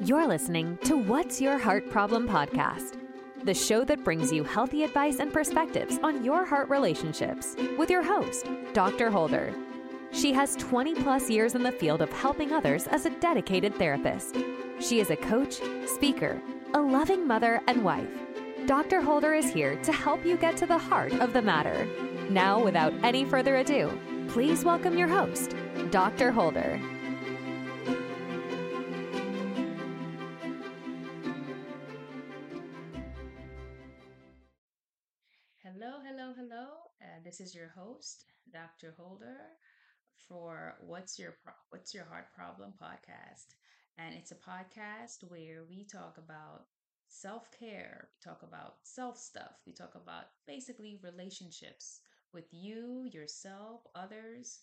You're listening to What's Your Heart Problem podcast, the show that brings you healthy advice and perspectives on your heart relationships with your host, Dr. Holder. She has 20 plus years in the field of helping others as a dedicated therapist. She is a coach, speaker, a loving mother, and wife. Dr. Holder is here to help you get to the heart of the matter. Now, without any further ado, please welcome your host, Dr. Holder. Host, Dr. Holder, for What's Your Pro- What's Your Heart Problem podcast, and it's a podcast where we talk about self care, we talk about self stuff, we talk about basically relationships with you, yourself, others.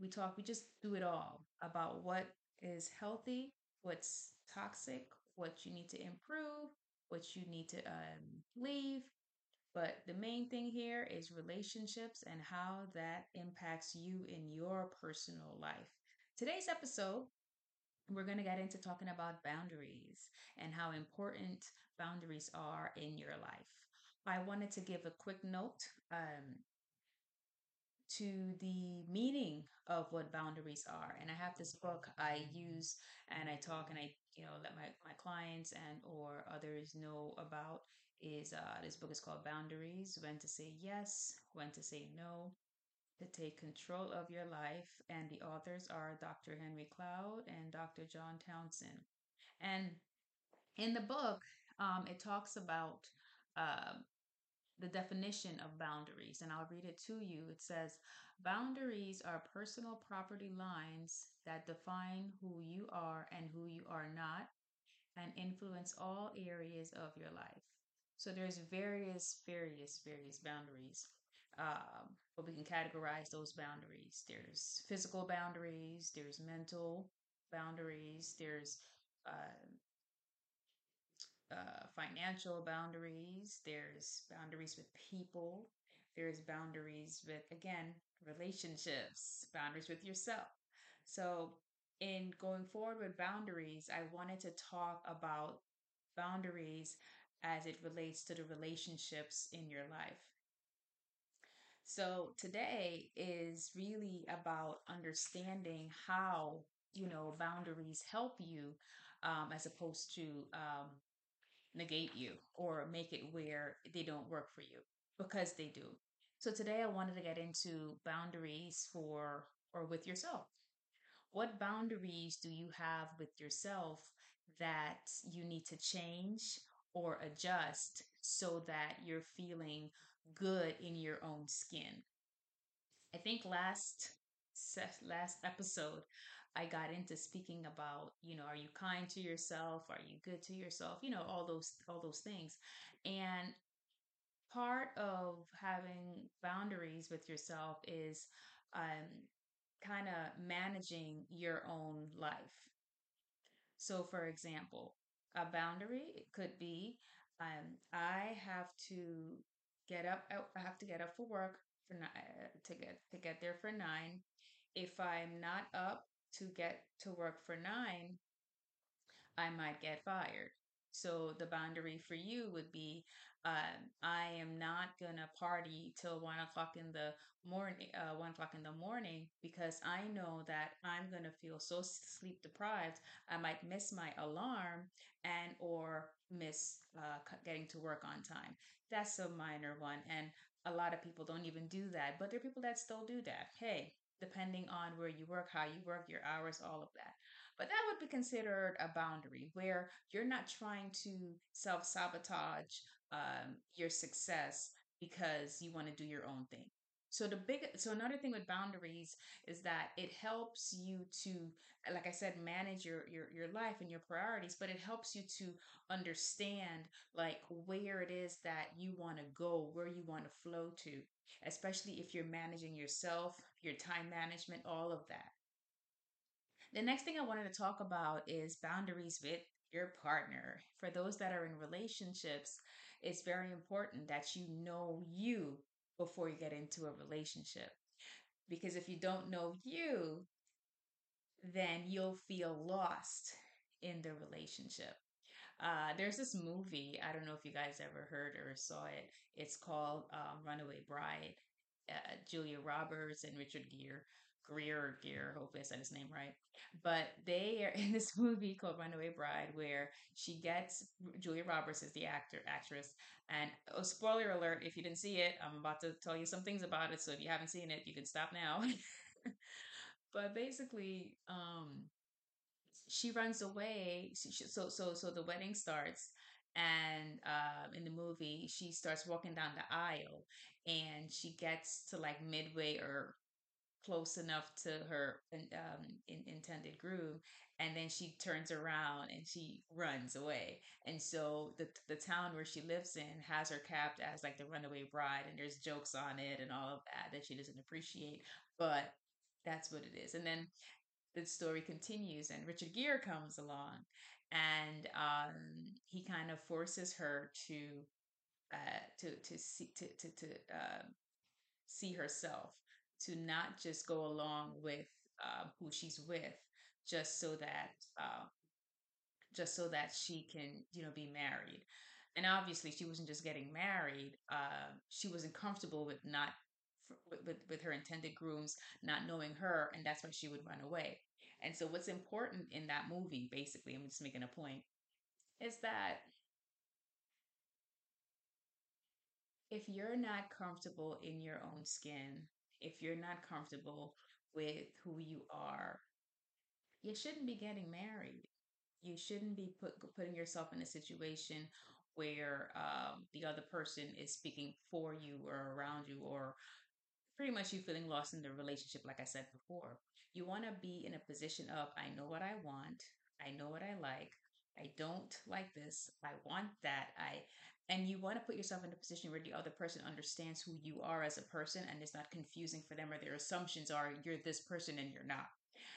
We talk, we just do it all about what is healthy, what's toxic, what you need to improve, what you need to um, leave. But the main thing here is relationships and how that impacts you in your personal life. Today's episode, we're going to get into talking about boundaries and how important boundaries are in your life. I wanted to give a quick note um, to the meaning of what boundaries are. And I have this book I use and I talk and I, you know, let my, my clients and or others know about is uh, this book is called Boundaries, When to Say Yes, When to Say No, to take control of your life. And the authors are Dr. Henry Cloud and Dr. John Townsend. And in the book, um, it talks about uh, the definition of boundaries, and I'll read it to you. It says, Boundaries are personal property lines that define who you are and who you are not and influence all areas of your life. So there's various, various, various boundaries. Um, but we can categorize those boundaries. There's physical boundaries, there's mental boundaries, there's uh, uh, financial boundaries, there's boundaries with people, there's boundaries with, again, relationships, boundaries with yourself. So, in going forward with boundaries, I wanted to talk about boundaries as it relates to the relationships in your life. So, today is really about understanding how, you know, boundaries help you um, as opposed to um, negate you or make it where they don't work for you because they do. So today I wanted to get into boundaries for or with yourself. What boundaries do you have with yourself that you need to change or adjust so that you're feeling good in your own skin? I think last last episode I got into speaking about, you know, are you kind to yourself? Are you good to yourself? You know, all those all those things. And part of having boundaries with yourself is um, kind of managing your own life. So, for example, a boundary it could be um, I have to get up. I have to get up for work for nine, to get to get there for nine. If I'm not up to get to work for nine, I might get fired. So the boundary for you would be um, I am not gonna party till one o'clock in the morning, uh, one o'clock in the morning, because I know that I'm gonna feel so sleep deprived. I might miss my alarm and or miss uh, getting to work on time. That's a minor one, and a lot of people don't even do that. But there are people that still do that. Hey, depending on where you work, how you work, your hours, all of that. But that would be considered a boundary where you're not trying to self sabotage um, your success because you want to do your own thing. So the big so another thing with boundaries is that it helps you to like I said manage your your your life and your priorities but it helps you to understand like where it is that you want to go where you want to flow to especially if you're managing yourself your time management all of that the next thing I wanted to talk about is boundaries with your partner. For those that are in relationships, it's very important that you know you before you get into a relationship. Because if you don't know you, then you'll feel lost in the relationship. Uh, there's this movie. I don't know if you guys ever heard or saw it. It's called um, Runaway Bride. Uh, Julia Roberts and Richard Gere, Greer Gere. Hopefully, I said his name right. But they are in this movie called Runaway Bride, where she gets Julia Roberts is the actor actress. And oh, spoiler alert! If you didn't see it, I'm about to tell you some things about it. So if you haven't seen it, you can stop now. but basically, um, she runs away. So so so the wedding starts, and um, in the movie, she starts walking down the aisle, and she gets to like midway or close enough to her um, in, intended groom and then she turns around and she runs away. And so the the town where she lives in has her capped as like the runaway bride and there's jokes on it and all of that that she doesn't appreciate but that's what it is. And then the story continues and Richard Gere comes along and um, he kind of forces her to uh, to to see to to, to uh, see herself to not just go along with uh, who she's with just so that uh, just so that she can you know be married. And obviously she wasn't just getting married uh, she wasn't comfortable with not with, with her intended grooms not knowing her and that's why she would run away. And so what's important in that movie basically i'm just making a point is that if you're not comfortable in your own skin if you're not comfortable with who you are you shouldn't be getting married. You shouldn't be put, putting yourself in a situation where um, the other person is speaking for you or around you or pretty much you feeling lost in the relationship, like I said before. You want to be in a position of, I know what I want, I know what I like, I don't like this, I want that, I and you want to put yourself in a position where the other person understands who you are as a person and it's not confusing for them or their assumptions are you're this person and you're not.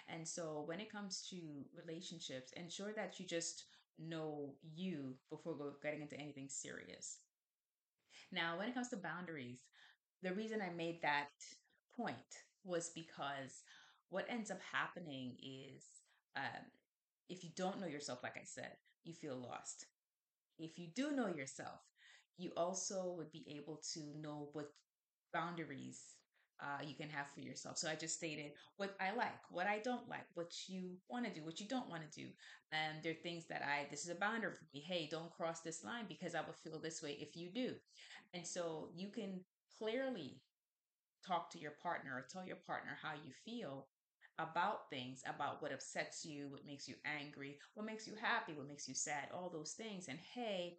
And so when it comes to relationships, ensure that you just know you before getting into anything serious. Now, when it comes to boundaries, the reason I made that point was because what ends up happening is um, if you don't know yourself, like I said, you feel lost. If you do know yourself, you also would be able to know what boundaries uh, you can have for yourself. So I just stated what I like, what I don't like, what you want to do, what you don't want to do. And there are things that I, this is a boundary for me. Hey, don't cross this line because I will feel this way if you do. And so you can clearly talk to your partner or tell your partner how you feel about things, about what upsets you, what makes you angry, what makes you happy, what makes you sad, all those things. And hey,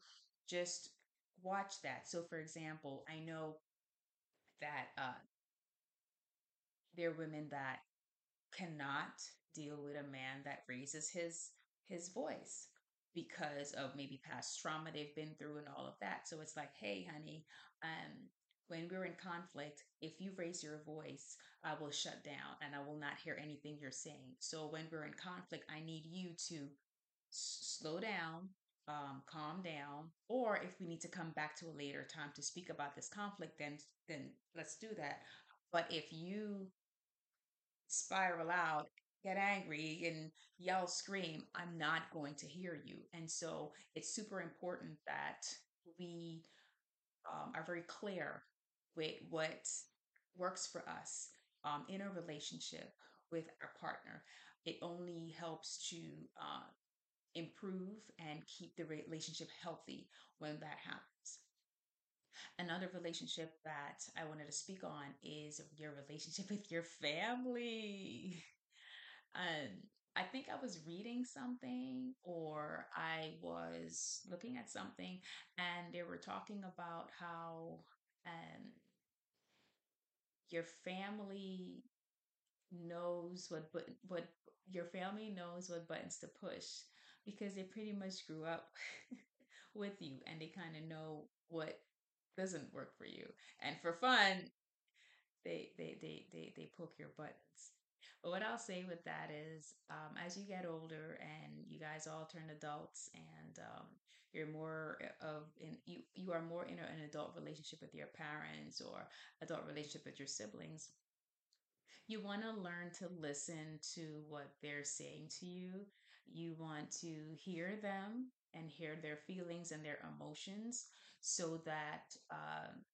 just watch that. So, for example, I know that uh, there are women that cannot deal with a man that raises his his voice because of maybe past trauma they've been through and all of that. So it's like, hey, honey, um, when we're in conflict, if you raise your voice, I will shut down and I will not hear anything you're saying. So when we're in conflict, I need you to s- slow down, um, calm down, or if we need to come back to a later time to speak about this conflict, then then let's do that. But if you spiral out, get angry, and yell, scream, I'm not going to hear you. And so it's super important that we um, are very clear with what works for us um, in a relationship with our partner. It only helps to uh, improve and keep the relationship healthy when that happens. Another relationship that I wanted to speak on is your relationship with your family. Um, I think I was reading something or I was looking at something and they were talking about how um, your family knows what but what your family knows what buttons to push because they pretty much grew up with you and they kind of know what doesn't work for you. And for fun, they they they they they poke your buttons. But what I'll say with that is, um, as you get older and you guys all turn adults, and um, you're more of in you you are more in an adult relationship with your parents or adult relationship with your siblings. You want to learn to listen to what they're saying to you You want to hear them and hear their feelings and their emotions so that um,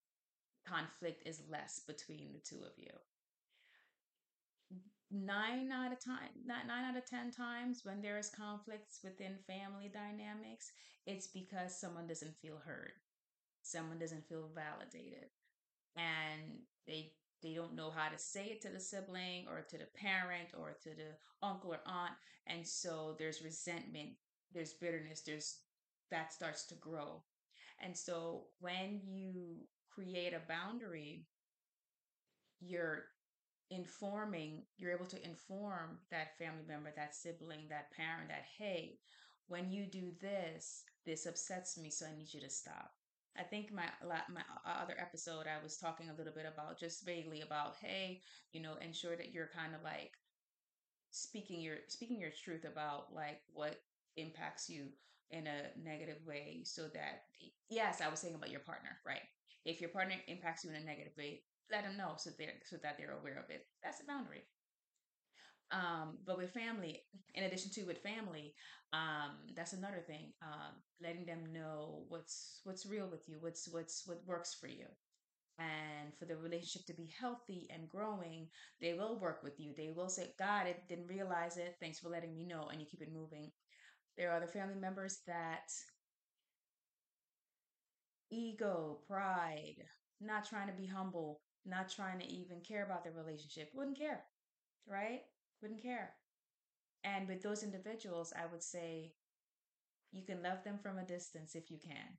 conflict is less between the two of you. Nine out of time, not nine out of ten times when there is conflicts within family dynamics, it's because someone doesn't feel heard, someone doesn't feel validated, and they they don't know how to say it to the sibling or to the parent or to the uncle or aunt. And so there's resentment there's bitterness there's that starts to grow. And so when you create a boundary you're informing you're able to inform that family member that sibling that parent that hey when you do this this upsets me so i need you to stop I think my my uh, uh, other episode I was talking a little bit about just vaguely about hey, you know, ensure that you're kind of like speaking your speaking your truth about like what impacts you in a negative way so that yes, I was saying about your partner, right? If your partner impacts you in a negative way, let them know so they so that they're aware of it. That's a boundary. Um, but with family, in addition to with family, um, that's another thing. Um, letting them know what's what's real with you, what's what's what works for you. And for the relationship to be healthy and growing, they will work with you. They will say, God, I didn't realize it. Thanks for letting me know. And you keep it moving. There are other family members that ego, pride, not trying to be humble, not trying to even care about the relationship, wouldn't care, right? Wouldn't care. And with those individuals, I would say you can love them from a distance if you can.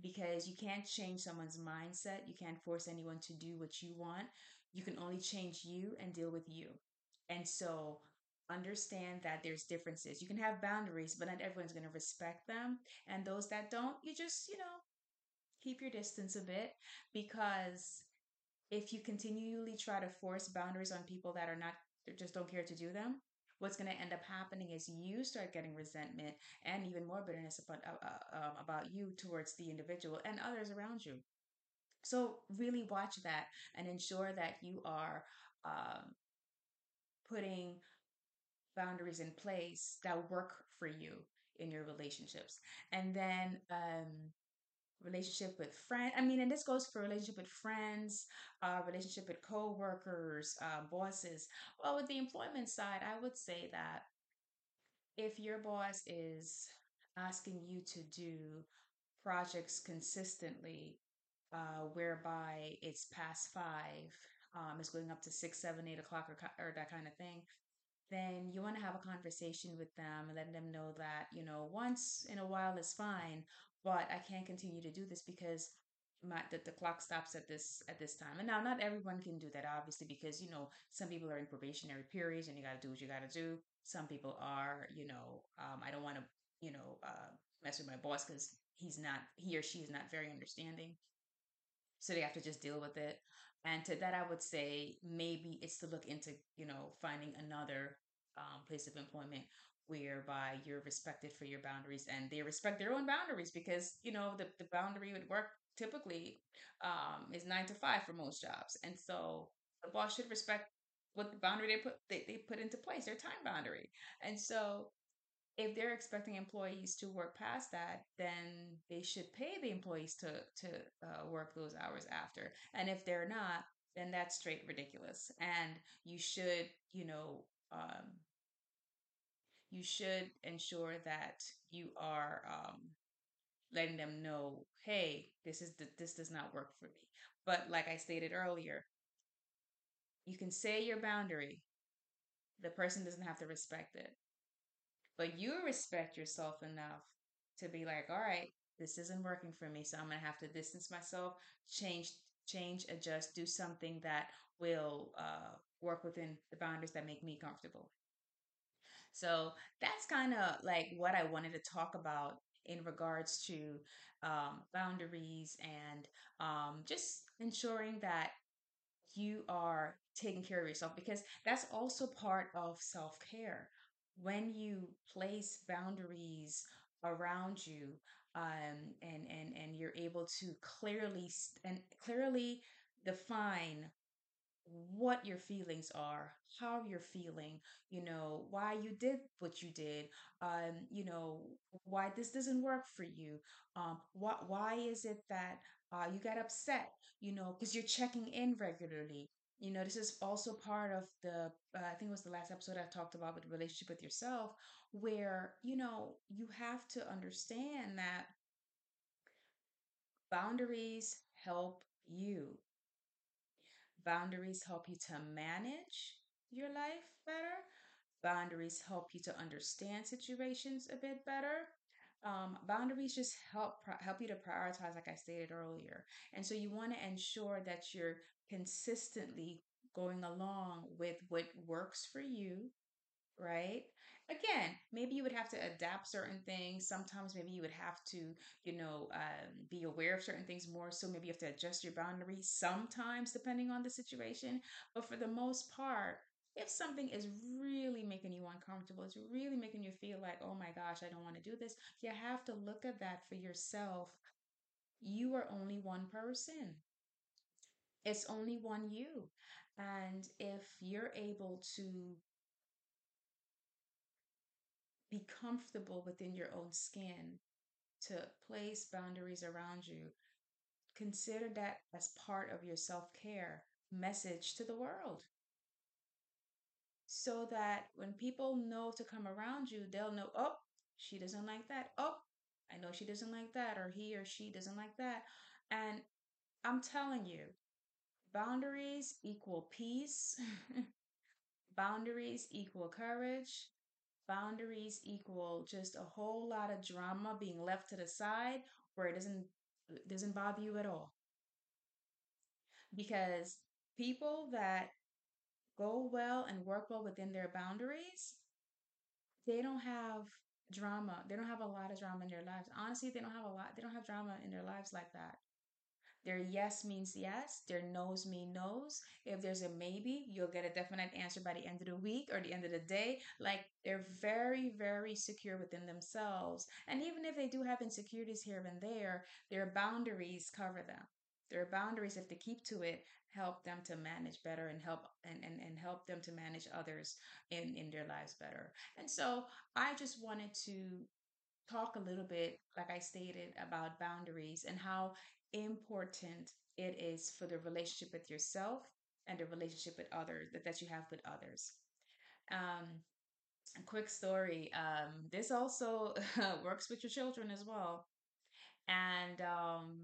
Because you can't change someone's mindset. You can't force anyone to do what you want. You can only change you and deal with you. And so understand that there's differences. You can have boundaries, but not everyone's going to respect them. And those that don't, you just, you know, keep your distance a bit because if you continually try to force boundaries on people that are not just don't care to do them, what's going to end up happening is you start getting resentment and even more bitterness about uh, uh, um, about you towards the individual and others around you. So really watch that and ensure that you are um, putting boundaries in place that work for you in your relationships. And then um, relationship with friends. I mean, and this goes for relationship with friends, uh, relationship with co-workers, uh, bosses. Well, with the employment side, I would say that if your boss is asking you to do projects consistently, uh, whereby it's past five, um, it's going up to six, seven, eight o'clock, or, or that kind of thing, then you want to have a conversation with them and let them know that, you know, once in a while is fine, but I can't continue to do this because my the, the clock stops at this at this time. And now not everyone can do that obviously because, you know, some people are in probationary periods and you got to do what you got to do. Some people are, you know, um, I don't want to, you know, uh, mess with my boss because he's not he or she is not very understanding. So they have to just deal with it. And to that, I would say maybe it's to look into, you know, finding another um, place of employment whereby you're respected for your boundaries and they respect their own boundaries because, you know, the, the boundary would work typically um, is nine to five for most jobs. And so the boss should respect what the boundary they put they, they put into place, their time boundary. And so if they're expecting employees to work past that, then they should pay the employees to to uh, work those hours after. And if they're not, then that's straight ridiculous. And you should, you know, um, you should ensure that you are um, letting them know, hey, this is the, this does not work for me. But like I stated earlier, you can say your boundary. The person doesn't have to respect it but you respect yourself enough to be like, all right, this isn't working for me. So I'm going to have to distance myself, change, change, adjust, do something that will uh, work within the boundaries that make me comfortable. So that's kind of like what I wanted to talk about in regards to um, boundaries and um, just ensuring that you are taking care of yourself because that's also part of self care when you place boundaries around you um, and and and you're able to clearly st- and clearly define what your feelings are, how you're feeling, you know, why you did what you did, um, you know, why this doesn't work for you. Um, what why is it that uh, you got upset, you know, because you're checking in regularly. You know, this is also part of the, uh, I think it was the last episode I talked about with relationship with yourself, where, you know, you have to understand that boundaries help you Boundaries help you to manage your life better. Boundaries help you to understand situations a bit better. Um, boundaries just help help you to prioritize, like I stated earlier. And so you want to ensure that you're consistently going along with what works for you right? Again, maybe you would have to adapt certain things. Sometimes maybe you would have to, you know, um, be aware of certain things more. So maybe you have to adjust your boundaries sometimes, depending on the situation. But for the most part, if something is really making you uncomfortable, it's really making you feel like, oh my gosh, I don't want to do this, you have to look at that for yourself. You are only one person. It's only one you. And if you're able to be comfortable within your own skin to place boundaries around you. Consider that as part of your self care message to the world. So that when people know to come around you, they'll know, oh, she doesn't like that. Oh, I know she doesn't like that, or he or she doesn't like that. And I'm telling you, boundaries equal peace, boundaries equal courage, boundaries equal just a whole lot of drama being left to the side where it doesn't doesn't bother you at all. Because people that go well and work well within their boundaries they don't have drama. They don't have a lot of drama in their lives. Honestly they don't have a lot they don't have drama in their lives like that their yes means yes, their no's mean no's. If there's a maybe, you'll get a definite answer by the end of the week or the end of the day. Like they're very, very secure within themselves. And even if they do have insecurities here and there, their boundaries cover them. Their boundaries, if they keep to it, help them to manage better and help and, and, and help them to manage others in, in their lives better. And so I just wanted to talk a little bit, like I stated, about boundaries and how important it is for the relationship with yourself and the relationship with others that, that you have with others. Um, quick story. Um, this also works with your children as well. And um,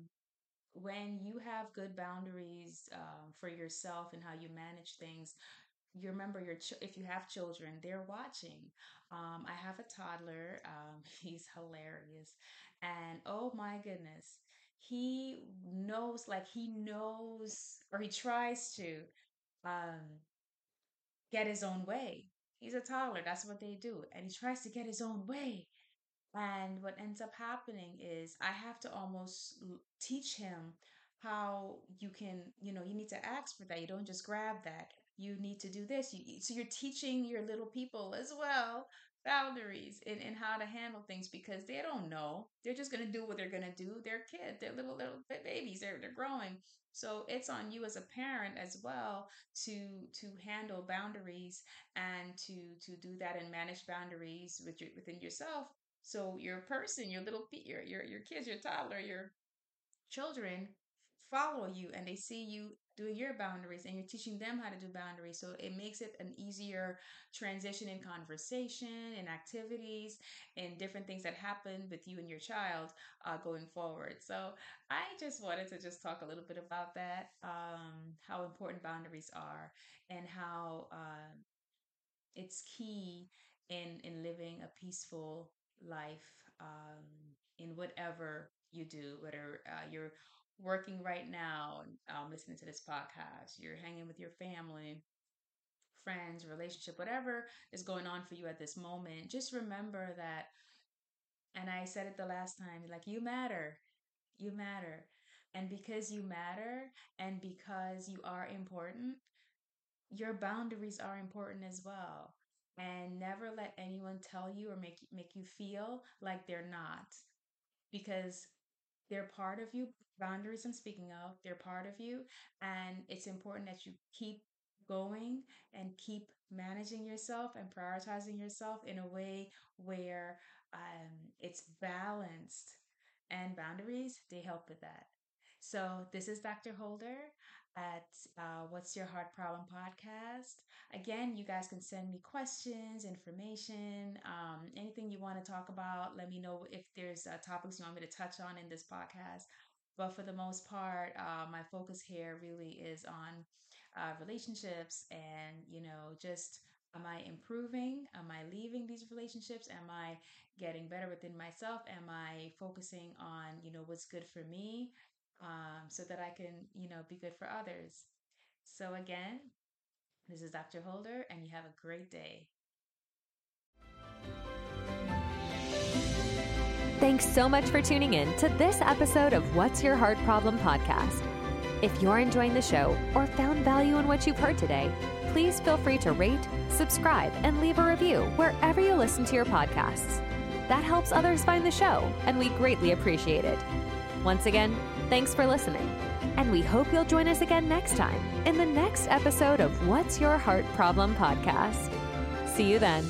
when you have good boundaries um, for yourself and how you manage things, you remember your ch- if you have children they're watching um, i have a toddler um, he's hilarious and oh my goodness he knows like he knows or he tries to um, get his own way he's a toddler that's what they do and he tries to get his own way and what ends up happening is I have to almost teach him how you can, you know, you need to ask for that. You don't just grab that. You need to do this. You, so you're teaching your little people as well boundaries and, and how to handle things because they don't know. They're just gonna do what they're gonna do. They're kids. They're little little babies. They're they're growing. So it's on you as a parent as well to to handle boundaries and to to do that and manage boundaries with your, within yourself so your person, your little your your your kids, your toddler, your children follow you and they see you doing your boundaries and you're teaching them how to do boundaries. So it makes it an easier transition in conversation and activities and different things that happen with you and your child uh, going forward. So I just wanted to just talk a little bit about that, um, how important boundaries are and how uh, it's key in in living a peaceful life um, in whatever you do, whether uh, you're working right now, and um, listening to this podcast, you're hanging with your family, friends, relationship, whatever is going on for you at this moment, just remember that. And I said it the last time like, you matter. You matter. And because you matter and because you are important, your boundaries are important as well and never let anyone tell you or make make you feel like they're not because they're part of you boundaries i'm speaking of they're part of you and it's important that you keep going and keep managing yourself and prioritizing yourself in a way where um, it's balanced and boundaries, they help with that. So, this is Dr. Holder at uh, What's Your Heart Problem podcast. Again, you guys can send me questions, information, um, anything you want to talk about. Let me know if there's uh, topics you want me to touch on in this podcast. But for the most part, uh, my focus here really is on uh, relationships and, you know, just am I improving? Am I leaving these relationships? Am I getting better within myself? Am I focusing on, you know, what's good for me? Um, so that I can, you know, be good for others. So, again, this is Dr. Holder, and you have a great day. Thanks so much for tuning in to this episode of What's Your Heart Problem podcast. If you're enjoying the show or found value in what you've heard today, please feel free to rate, subscribe, and leave a review wherever you listen to your podcasts. That helps others find the show, and we greatly appreciate it. Once again, thanks for listening. And we hope you'll join us again next time in the next episode of What's Your Heart Problem podcast. See you then.